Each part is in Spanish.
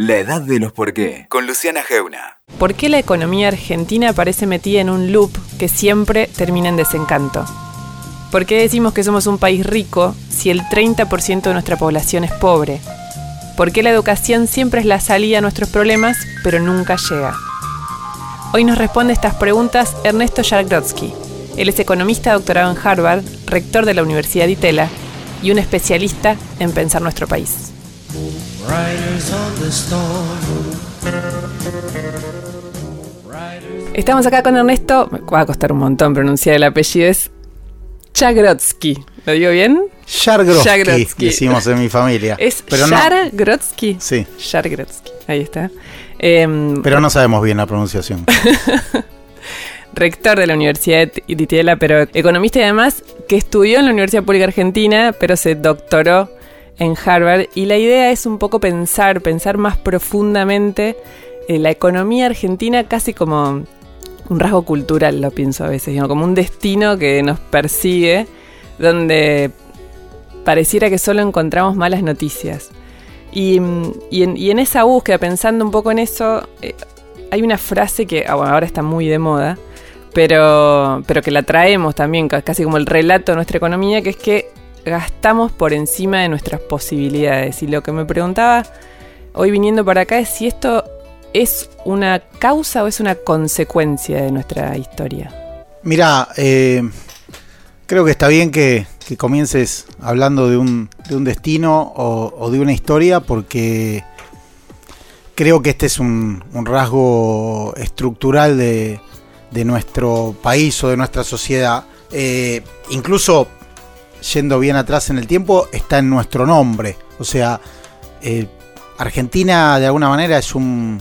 La edad de los por qué, con Luciana Geuna. ¿Por qué la economía argentina parece metida en un loop que siempre termina en desencanto? ¿Por qué decimos que somos un país rico si el 30% de nuestra población es pobre? ¿Por qué la educación siempre es la salida a nuestros problemas, pero nunca llega? Hoy nos responde estas preguntas Ernesto Jargrodsky. Él es economista doctorado en Harvard, rector de la Universidad de Itela y un especialista en pensar nuestro país. Estamos acá con Ernesto. Me va a costar un montón pronunciar el apellido. Es Chagrotsky. ¿Lo digo bien? Jargrodsky, decimos en mi familia. ¿Es Jargrodsky? Sí. Jargrodsky. Ahí está. Em, pero no sabemos bien la pronunciación. rector de la Universidad de Itela, pero economista y además que estudió en la Universidad Pública Argentina, pero se doctoró en Harvard. Y la idea es un poco pensar, pensar más profundamente en la economía argentina casi como un rasgo cultural, lo pienso a veces, como un destino que nos persigue, donde pareciera que solo encontramos malas noticias. Y, en, esa búsqueda, pensando un poco en eso, eh, hay una frase que ah, ahora está muy de moda, pero, pero que la traemos también, casi como el relato de nuestra economía, que es que gastamos por encima de nuestras posibilidades. Y lo que me preguntaba hoy viniendo para acá es si esto es una causa o es una consecuencia de nuestra historia. Mira, eh, creo que está bien que, comiences hablando de un, de un destino o, de una historia porque creo que este es un, rasgo estructural de, nuestro país o de nuestra sociedad. Eh, incluso yendo bien atrás en el tiempo, está en nuestro nombre. O sea, eh, Argentina de alguna manera es un,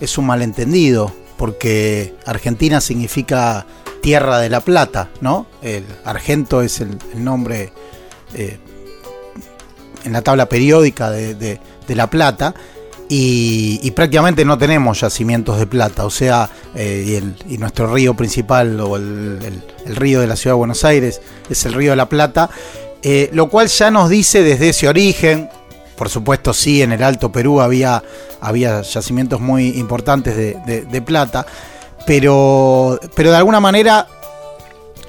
es un malentendido, porque Argentina significa tierra de la plata, ¿no? El argento es el, nombre eh, en la tabla periódica de, la plata. Y, prácticamente no tenemos yacimientos de plata, o sea, eh, y, nuestro río principal o el, río de la ciudad de Buenos Aires es el río de la Plata, eh, lo cual ya nos dice desde ese origen, por supuesto sí, en el Alto Perú había, había yacimientos muy importantes de, plata, pero, pero de alguna manera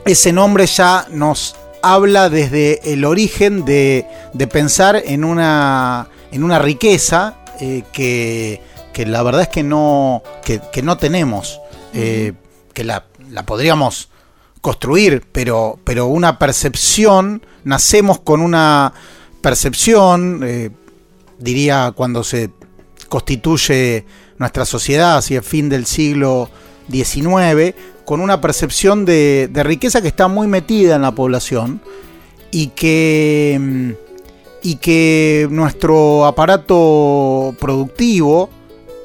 ese nombre ya nos habla desde el origen de, pensar en una, en una riqueza eh, que, la verdad es que no, que, no tenemos, eh, que la, podríamos construir, pero, pero una percepción, nacemos con una percepción, eh, diría cuando se constituye nuestra sociedad hacia el fin del siglo XIX, con una percepción de, de riqueza que está muy metida en la población y que mm, y que nuestro aparato productivo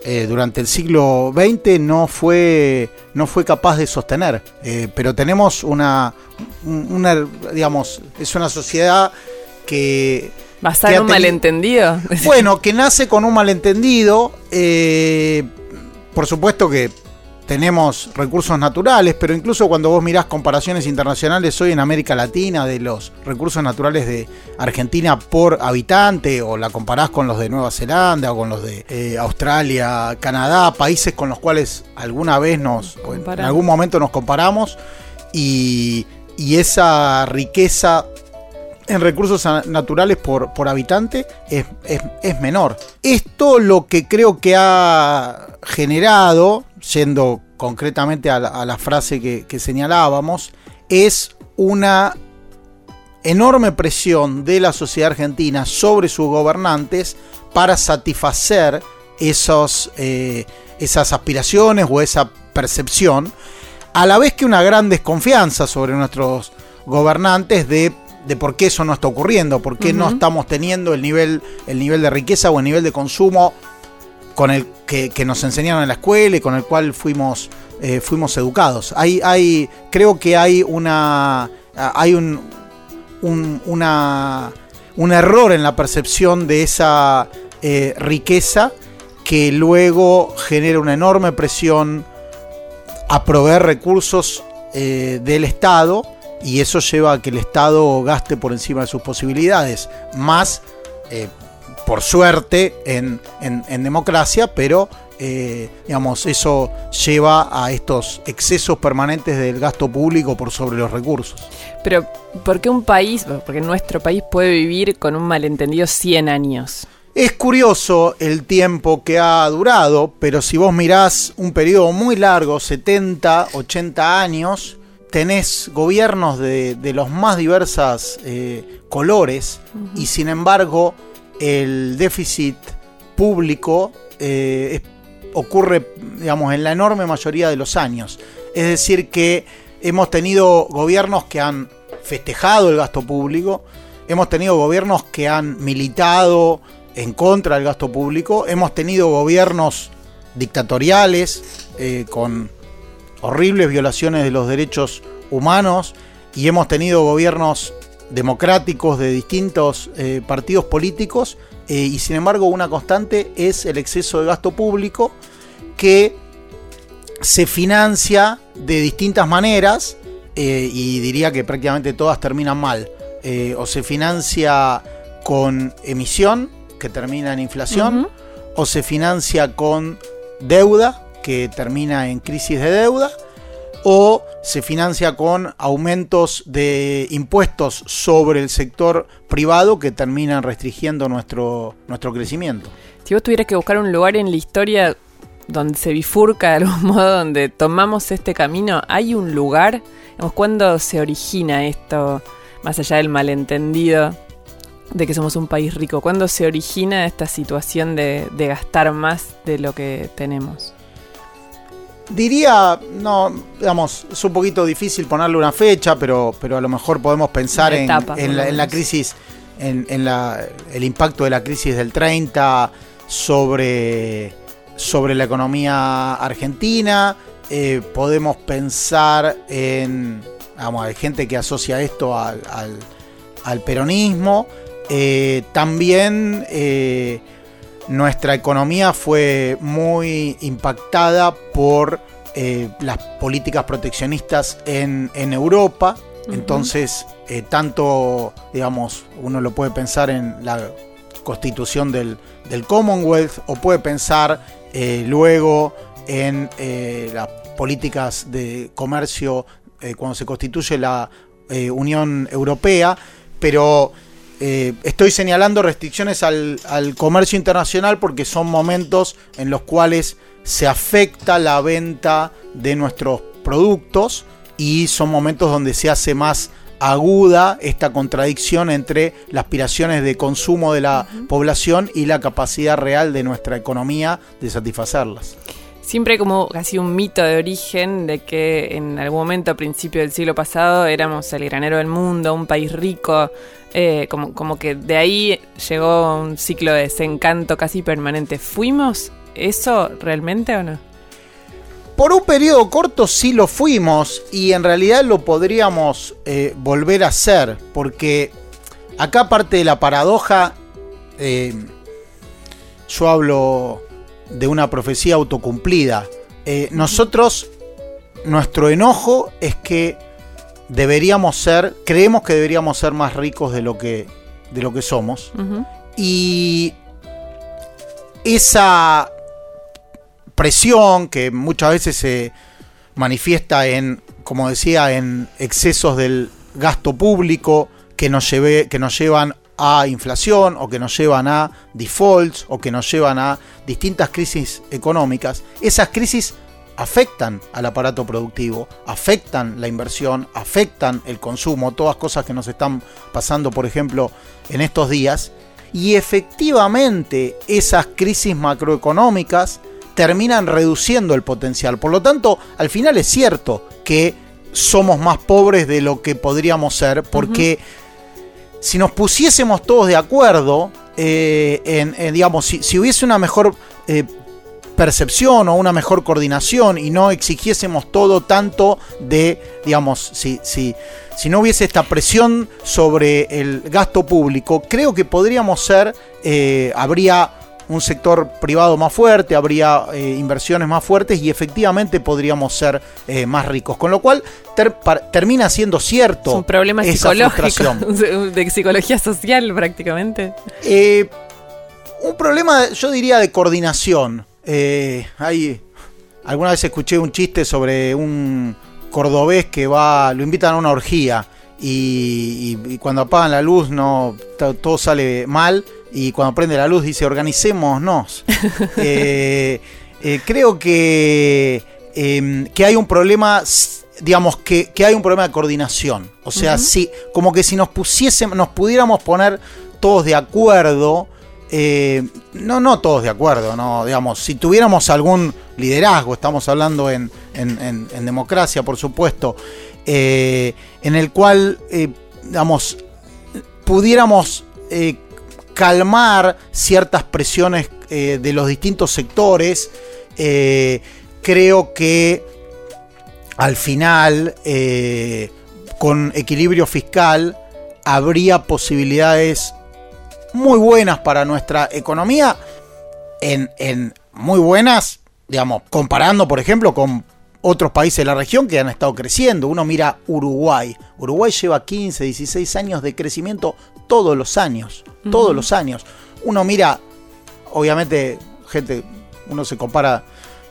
eh, durante el siglo XX no fue, no fue capaz de sostener. Eh, pero tenemos una, una, digamos, es una sociedad que... ¿Basada en un malentendido? Bueno, que nace con un malentendido. Eh, por supuesto que tenemos recursos naturales, pero incluso cuando vos mirás comparaciones internacionales hoy en América Latina de los recursos naturales de Argentina por habitante, o la comparás con los de Nueva Zelanda o con los de eh, Australia, Canadá, países con los cuales alguna vez nos, en algún momento nos comparamos, y, esa riqueza en recursos naturales por, por habitante es, es, menor. Esto lo que creo que ha generado, yendo concretamente a la, frase que, señalábamos, es una enorme presión de la sociedad argentina sobre sus gobernantes para satisfacer esos, eh, esas aspiraciones o esa percepción, a la vez que una gran desconfianza sobre nuestros gobernantes de, por qué eso no está ocurriendo, por qué no estamos teniendo el nivel, el nivel de riqueza o el nivel de consumo con el que, nos enseñaron en la escuela y con el cual fuimos, eh, fuimos educados. Hay, hay, creo que hay una. hay un, una, un error en la percepción de esa eh, riqueza que luego genera una enorme presión a proveer recursos eh, del Estado y eso lleva a que el Estado gaste por encima de sus posibilidades, más por suerte, en, en democracia, pero eh, digamos, eso lleva a estos excesos permanentes del gasto público por sobre los recursos. Pero, ¿por qué un país, porque nuestro país puede vivir con un malentendido 100 años? Es curioso el tiempo que ha durado, pero si vos mirás un periodo muy largo, 70, 80 años, tenés gobiernos de, los más diversas eh, colores y sin embargo el déficit público eh, es ocurre, digamos, en la enorme mayoría de los años. Es decir, que hemos tenido gobiernos que han festejado el gasto público, hemos tenido gobiernos que han militado en contra del gasto público, hemos tenido gobiernos dictatoriales eh, con horribles violaciones de los derechos humanos y hemos tenido gobiernos democráticos de distintos eh, partidos políticos eh, y sin embargo una constante es el exceso de gasto público que se financia de distintas maneras eh, y diría que prácticamente todas terminan mal. o se financia con emisión, que termina en inflación, o se financia con deuda, que termina en crisis de deuda, o se financia con aumentos de impuestos sobre el sector privado que terminan restringiendo nuestro, nuestro crecimiento. Si vos tuvieras que buscar un lugar en la historia donde se bifurca de algún modo, donde tomamos este camino, ¿hay un lugar? ¿Cuándo se origina esto, más allá del malentendido de que somos un país rico? ¿Cuándo se origina esta situación de gastar más de lo que tenemos? Diría, no, digamos, es un poquito difícil ponerle una fecha, pero, pero a lo mejor podemos pensar en, la, crisis, en, el impacto de la crisis del 30 sobre, sobre la economía argentina. Eh, podemos pensar en, vamos, hay gente que asocia esto al, peronismo. Eh, también eh, nuestra economía fue muy impactada por eh, las políticas proteccionistas en, Europa. Entonces, eh, tanto, digamos, uno lo puede pensar en la constitución del, Commonwealth o puede pensar eh, luego en las políticas de comercio cuando se constituye la Unión Europea, pero eh, estoy señalando restricciones al, comercio internacional porque son momentos en los cuales se afecta la venta de nuestros productos y son momentos donde se hace más aguda esta contradicción entre las aspiraciones de consumo de la población y la capacidad real de nuestra economía de satisfacerlas. Siempre como casi un mito de origen de que en algún momento a principios del siglo pasado éramos el granero del mundo, un país rico, eh, como, como que de ahí llegó un ciclo de desencanto casi permanente. ¿Fuimos eso realmente o no? Por un periodo corto sí lo fuimos y en realidad lo podríamos eh, volver a hacer, porque acá parte de la paradoja, eh, yo hablo de una profecía autocumplida. Nosotros, nuestro enojo es que deberíamos ser, creemos que deberíamos ser más ricos de lo que, de lo que somos. Y esa presión que muchas veces se manifiesta en, como decía, en excesos del gasto público que nos, lleve, que nos llevan a inflación o que nos llevan a defaults o que nos llevan a distintas crisis económicas, esas crisis afectan al aparato productivo, afectan la inversión, afectan el consumo, todas cosas que nos están pasando, por ejemplo, en estos días. Y efectivamente esas crisis macroeconómicas terminan reduciendo el potencial. Por lo tanto, al final es cierto que somos más pobres de lo que podríamos ser porque si nos pusiésemos todos de acuerdo, eh, en, digamos, si, hubiese una mejor eh, percepción o una mejor coordinación y no exigiésemos todo tanto de, digamos, si, si, si no hubiese esta presión sobre el gasto público, creo que podríamos ser, eh, habría un sector privado más fuerte, habría eh, inversiones más fuertes y efectivamente podríamos ser eh, más ricos. Con lo cual termina siendo cierto. Es un problema psicológico, de psicología social prácticamente. Eh, un problema, yo diría, de coordinación. Eh, hay, alguna vez escuché un chiste sobre un cordobés que va, lo invitan a una orgía y, y- y cuando apagan la luz no to- todo sale mal y cuando prende la luz dice organicémonos. Eh, eh, creo que, eh, que hay un problema, digamos, que, que hay un problema de coordinación. O sea, sí, como que si nos pusiésemos, nos pudiéramos poner todos de acuerdo, eh, no, no todos de acuerdo, no, digamos, si tuviéramos algún liderazgo, estamos hablando en, en- democracia, por supuesto, eh, en el cual, eh, digamos, pudiéramos calmar ciertas presiones de los distintos sectores, creo que al final, con equilibrio fiscal, habría posibilidades muy buenas para nuestra economía, en, en muy buenas, digamos, comparando, por ejemplo, con otros países de la región que han estado creciendo. Uno mira Uruguay. Uruguay lleva 15, 16 años de crecimiento todos los años. Todos los años. Uno mira, obviamente, gente, uno se compara,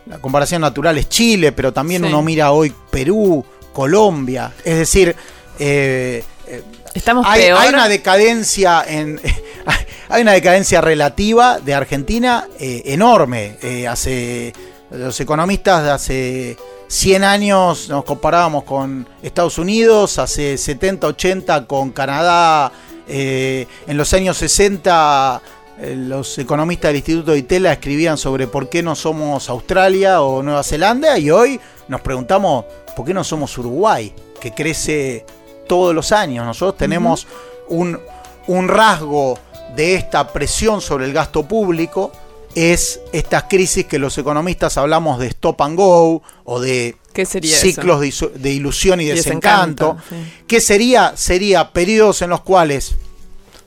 la comparación natural es Chile, pero también Sí. uno mira hoy Perú, Colombia. Es decir, eh, eh, Estamos hay, peor. hay una decadencia en hay una decadencia relativa de Argentina eh, enorme. Eh, hace los economistas de hace 100 años nos comparábamos con Estados Unidos, hace 70, 80 con Canadá, eh, en los años 60 eh, los economistas del Instituto de Itela escribían sobre por qué no somos Australia o Nueva Zelanda y hoy nos preguntamos por qué no somos Uruguay, que crece todos los años. Nosotros tenemos un, un rasgo de esta presión sobre el gasto público, es estas crisis que los economistas hablamos de stop and go o de ¿Qué sería ciclos de, ilusión y Y desencanto. desencanto, sí. ¿Qué sería? Sería periodos en los cuales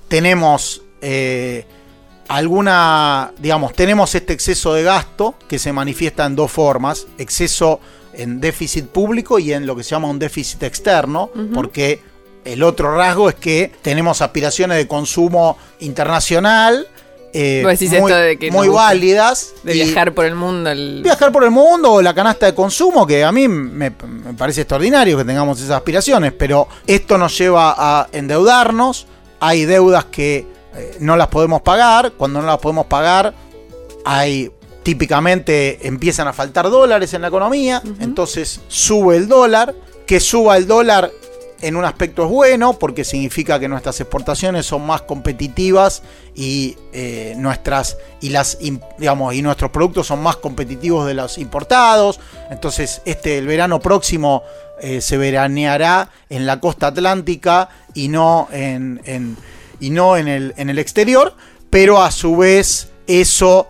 tenemos eh, alguna, digamos, tenemos este exceso de gasto que se manifiesta en dos formas, exceso en déficit público y en lo que se llama un déficit externo, porque el otro rasgo es que tenemos aspiraciones de consumo internacional eh, muy, de que válidas. De viajar por el mundo. el- viajar por el mundo o la canasta de consumo, que a mí me, me parece extraordinario que tengamos esas aspiraciones, pero esto nos lleva a endeudarnos, hay deudas que eh, no las podemos pagar, cuando no las podemos pagar hay típicamente empiezan a faltar dólares en la economía, entonces sube el dólar, que suba el dólar en un aspecto es bueno porque significa que nuestras exportaciones son más competitivas y eh, nuestras y las digamos y nuestros productos son más competitivos de los importados. Entonces este el verano próximo eh, se veraneará en la costa atlántica y no en, en- y no en el en el exterior pero a su vez eso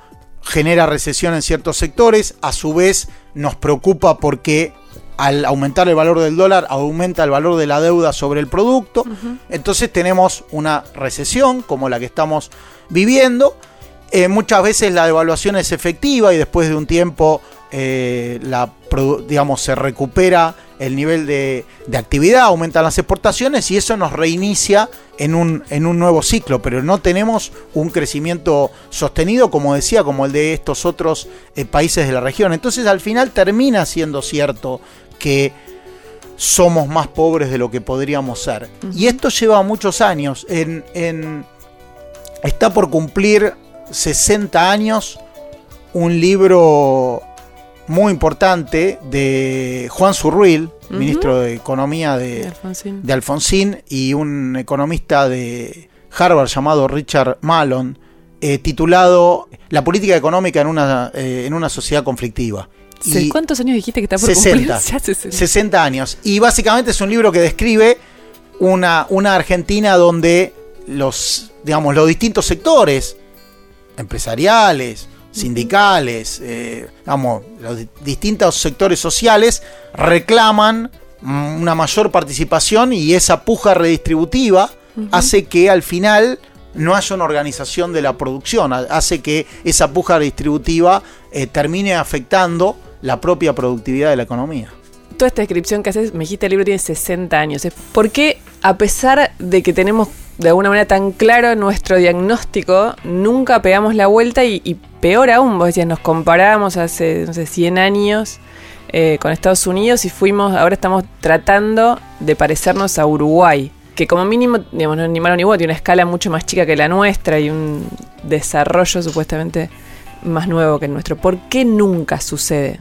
genera recesión en ciertos sectores, a su vez nos preocupa porque al aumentar el valor del dólar aumenta el valor de la deuda sobre el producto, entonces tenemos una recesión como la que estamos viviendo, Eh, muchas veces la devaluación es efectiva y después de un tiempo eh, la, digamos, se recupera el nivel de, de actividad, aumentan las exportaciones y eso nos reinicia en un, en un nuevo ciclo, pero no tenemos un crecimiento sostenido, como decía, como el de estos otros eh, países de la región. Entonces al final termina siendo cierto que somos más pobres de lo que podríamos ser. Y esto lleva muchos años. En, en- está por cumplir 60 años un libro muy importante de Juan Zurruil, ministro de Economía de de, Alfonsín. de Alfonsín, y un economista de Harvard llamado Richard Malone, eh, titulado La política económica en una, eh, en una sociedad conflictiva. Y- ¿Cuántos años dijiste que está por 60. cumplir? Ya 60. 60 años. Y básicamente es un libro que describe una, una Argentina donde los, digamos, los distintos sectores empresariales, sindicales, eh, digamos, los di- distintos sectores sociales reclaman mm, una mayor participación y esa puja redistributiva hace que al final no haya una organización de la producción, ha- hace que esa puja redistributiva eh, termine afectando la propia productividad de la economía. Toda esta descripción que haces, me dijiste el libro tiene 60 años. ¿Por qué, a pesar de que tenemos de alguna manera tan claro nuestro diagnóstico, nunca pegamos la vuelta y, peor aún, vos decías, nos comparamos hace, no sé, 100 años eh, con Estados Unidos y fuimos, ahora estamos tratando de parecernos a Uruguay, que como mínimo, digamos, no ni malo ni bueno, tiene una escala mucho más chica que la nuestra y un desarrollo supuestamente más nuevo que el nuestro. ¿Por qué nunca sucede?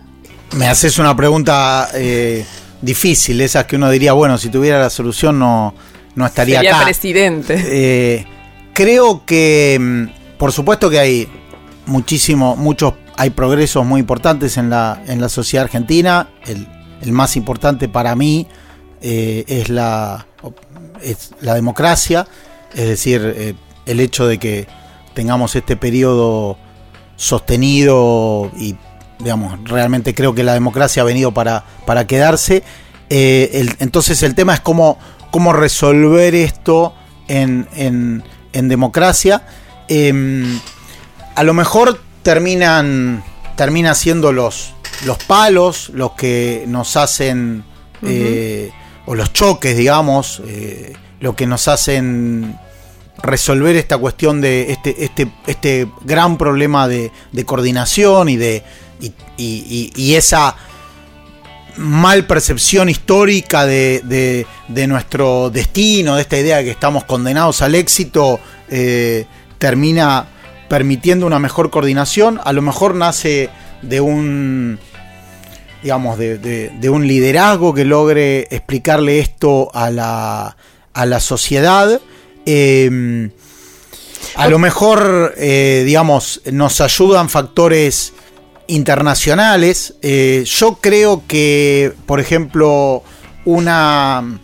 Me haces una pregunta eh, difícil, esas que uno diría, bueno, si tuviera la solución no, no estaría Sería presidente. Eh, creo que, mm, por supuesto que hay muchísimo, muchos, hay progresos muy importantes en la, en la sociedad argentina. El, más importante para mí eh, es, la, es la democracia, es decir, eh, el hecho de que tengamos este periodo sostenido y digamos, realmente creo que la democracia ha venido para, para quedarse. entonces el tema es cómo, cómo resolver esto en, en, democracia. Em, a lo mejor terminan, termina siendo los, los palos los que nos hacen, eh, o los choques, digamos, eh, lo que nos hacen resolver esta cuestión de este, este, este gran problema de, coordinación y de y esa mal percepción histórica de, nuestro destino, de esta idea de que estamos condenados al éxito, eh, termina permitiendo una mejor coordinación. A lo mejor nace de un digamos, de, un liderazgo que logre explicarle esto a la, a la sociedad. Eh, a lo mejor, eh, digamos, nos ayudan factores internacionales. Eh, yo creo que, por ejemplo, una,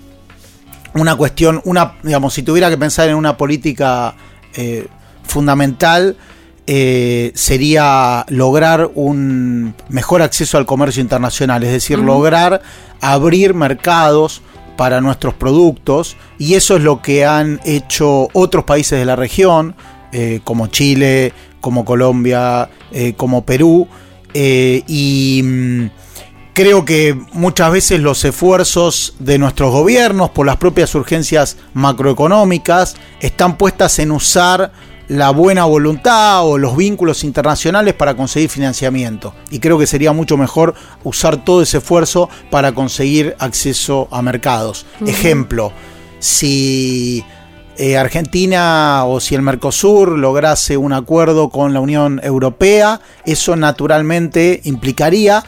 una cuestión, una, digamos, si tuviera que pensar en una política eh, fundamental, eh, sería lograr un mejor acceso al comercio internacional, es decir, lograr abrir mercados para nuestros productos y eso es lo que han hecho otros países de la región, como Chile, como Colombia, como Perú, eh, y mm, creo que muchas veces los esfuerzos de nuestros gobiernos por las propias urgencias macroeconómicas están puestas en usar la buena voluntad o los vínculos internacionales para conseguir financiamiento. Y creo que sería mucho mejor usar todo ese esfuerzo para conseguir acceso a mercados. Ejemplo, si eh, Argentina o si el Mercosur lograse un acuerdo con la Unión Europea, eso naturalmente implicaría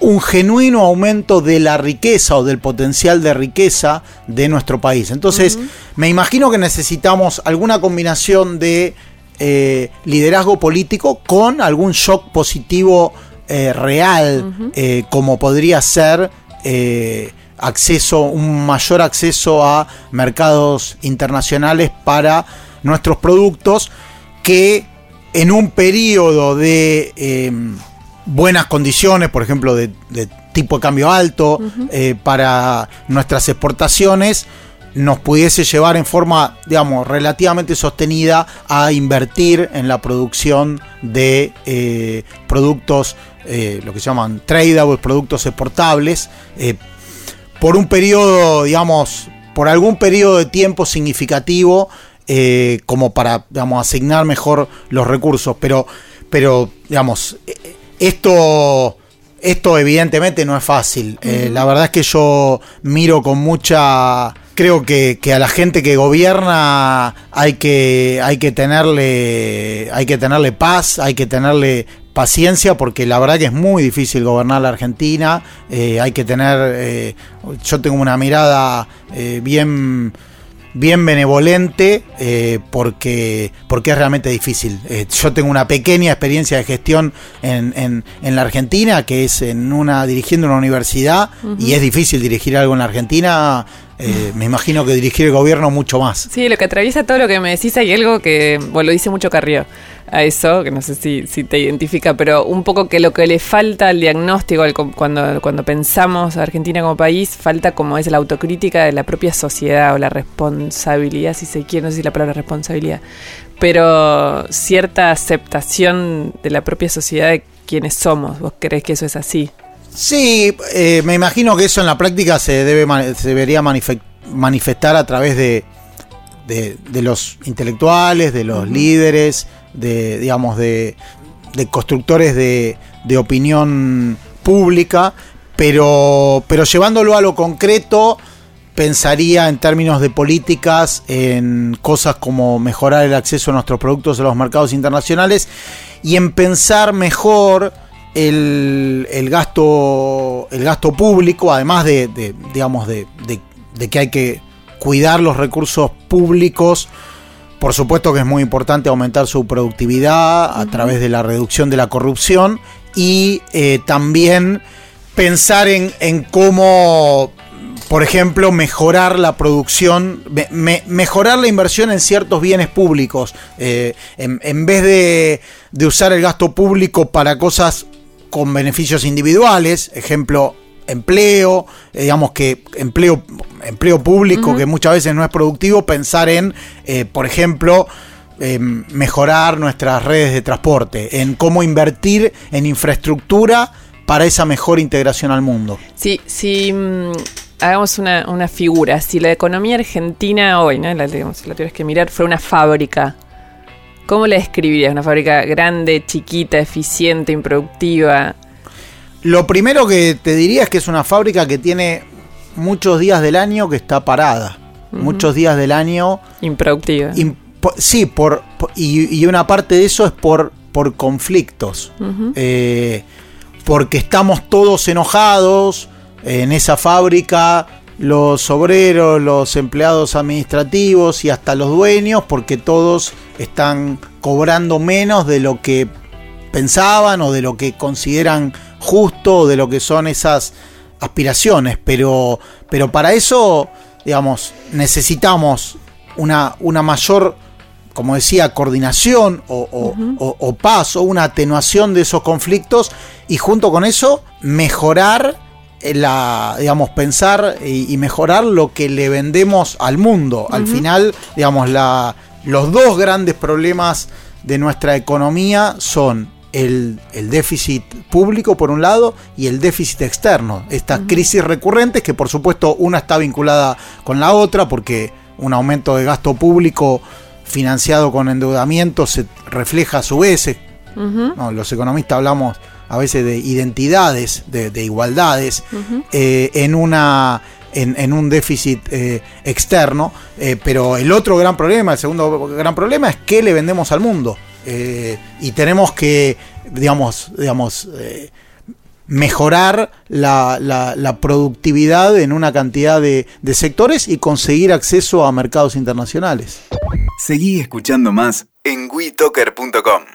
un genuino aumento de la riqueza o del potencial de riqueza de nuestro país. Entonces, me imagino que necesitamos alguna combinación de eh, liderazgo político con algún shock positivo eh, real, como podría ser acceso, un mayor acceso a mercados internacionales para nuestros productos que en un periodo de em, buenas condiciones, por ejemplo, de, tipo de cambio alto eh, para nuestras exportaciones, nos pudiese llevar en forma, digamos, relativamente sostenida a invertir en la producción de eh, productos, eh, lo que se llaman tradables, productos exportables, por un periodo, digamos, por algún periodo de tiempo significativo, eh, como para, digamos, asignar mejor los recursos. Pero, pero digamos, esto, esto evidentemente no es fácil. Eh, la verdad es que yo miro con mucha creo que, que, a la gente que gobierna hay que, hay que tenerle, hay que tenerle paz, hay que tenerle paciencia porque la verdad que es muy difícil gobernar la Argentina. Eh, hay que tener, eh, yo tengo una mirada eh, bien bien benevolente porque, porque es realmente difícil. yo tengo una pequeña experiencia de gestión en, en, la Argentina, que es en una dirigiendo una universidad, y es difícil dirigir algo en la Argentina eh, me imagino que dirigir el gobierno mucho más. Sí, lo que atraviesa todo lo que me decís hay algo que, bueno, lo dice mucho Carrió a eso, que no sé si, si te identifica, pero un poco que lo que le falta al diagnóstico cuando, cuando pensamos a Argentina como país, falta como es la autocrítica de la propia sociedad o la responsabilidad, si se quiere, no sé si la palabra responsabilidad, pero cierta aceptación de la propia sociedad de quienes somos. ¿Vos crees que eso es así? Sí, eh, me imagino que eso en la práctica se, debe, se debería manifestar a través de, de, los intelectuales, de los líderes, de, digamos, de, de constructores de, de opinión pública, pero, pero llevándolo a lo concreto, pensaría en términos de políticas en cosas como mejorar el acceso a nuestros productos a los mercados internacionales y en pensar mejor el, gasto el gasto público, además de, digamos de, de, que hay que cuidar los recursos públicos. Por supuesto que es muy importante aumentar su productividad a través de la reducción de la corrupción y eh, también pensar en, en cómo por ejemplo, mejorar la producción, mejorar la inversión en ciertos bienes públicos. Eh, en, vez de, usar el gasto público para cosas con beneficios individuales, ejemplo, empleo, eh, digamos que empleo, empleo público que muchas veces no es productivo, pensar en, eh, por ejemplo, mejorar nuestras redes de transporte, en cómo invertir en infraestructura para esa mejor integración al mundo. Sí, sí. Mm, hagamos una, figura. Si la economía argentina hoy, ¿no? la, digamos, la tienes que mirar, fue una fábrica, ¿cómo la describirías? ¿Una fábrica grande, chiquita, eficiente, improductiva? Lo primero que te diría es que es una fábrica que tiene muchos días del año que está parada. Muchos días del año. Improductiva. sí, por, y, una parte de eso es por, por conflictos. Eh, porque estamos todos enojados en esa fábrica los obreros, los empleados administrativos y hasta los dueños, porque todos están cobrando menos de lo que pensaban o de lo que consideran justo de lo que son esas aspiraciones. Pero, pero para eso, digamos, necesitamos una, una mayor, como decía, coordinación o, o, o paz o una atenuación de esos conflictos y junto con eso mejorar la, digamos, pensar y, mejorar lo que le vendemos al mundo. Al final, digamos, la, los dos grandes problemas de nuestra economía son el, déficit público por un lado y el déficit externo. Estas crisis recurrentes que por supuesto una está vinculada con la otra porque un aumento de gasto público financiado con endeudamiento se refleja a su vez. los economistas hablamos a veces de identidades, de, igualdades, eh, en una en, un déficit eh, externo. Eh, pero el otro gran problema, el segundo gran problema es qué le vendemos al mundo. Y tenemos que, digamos, digamos mejorar la, productividad en una cantidad de, sectores y conseguir acceso a mercados internacionales. Seguí escuchando más en WeToker.com.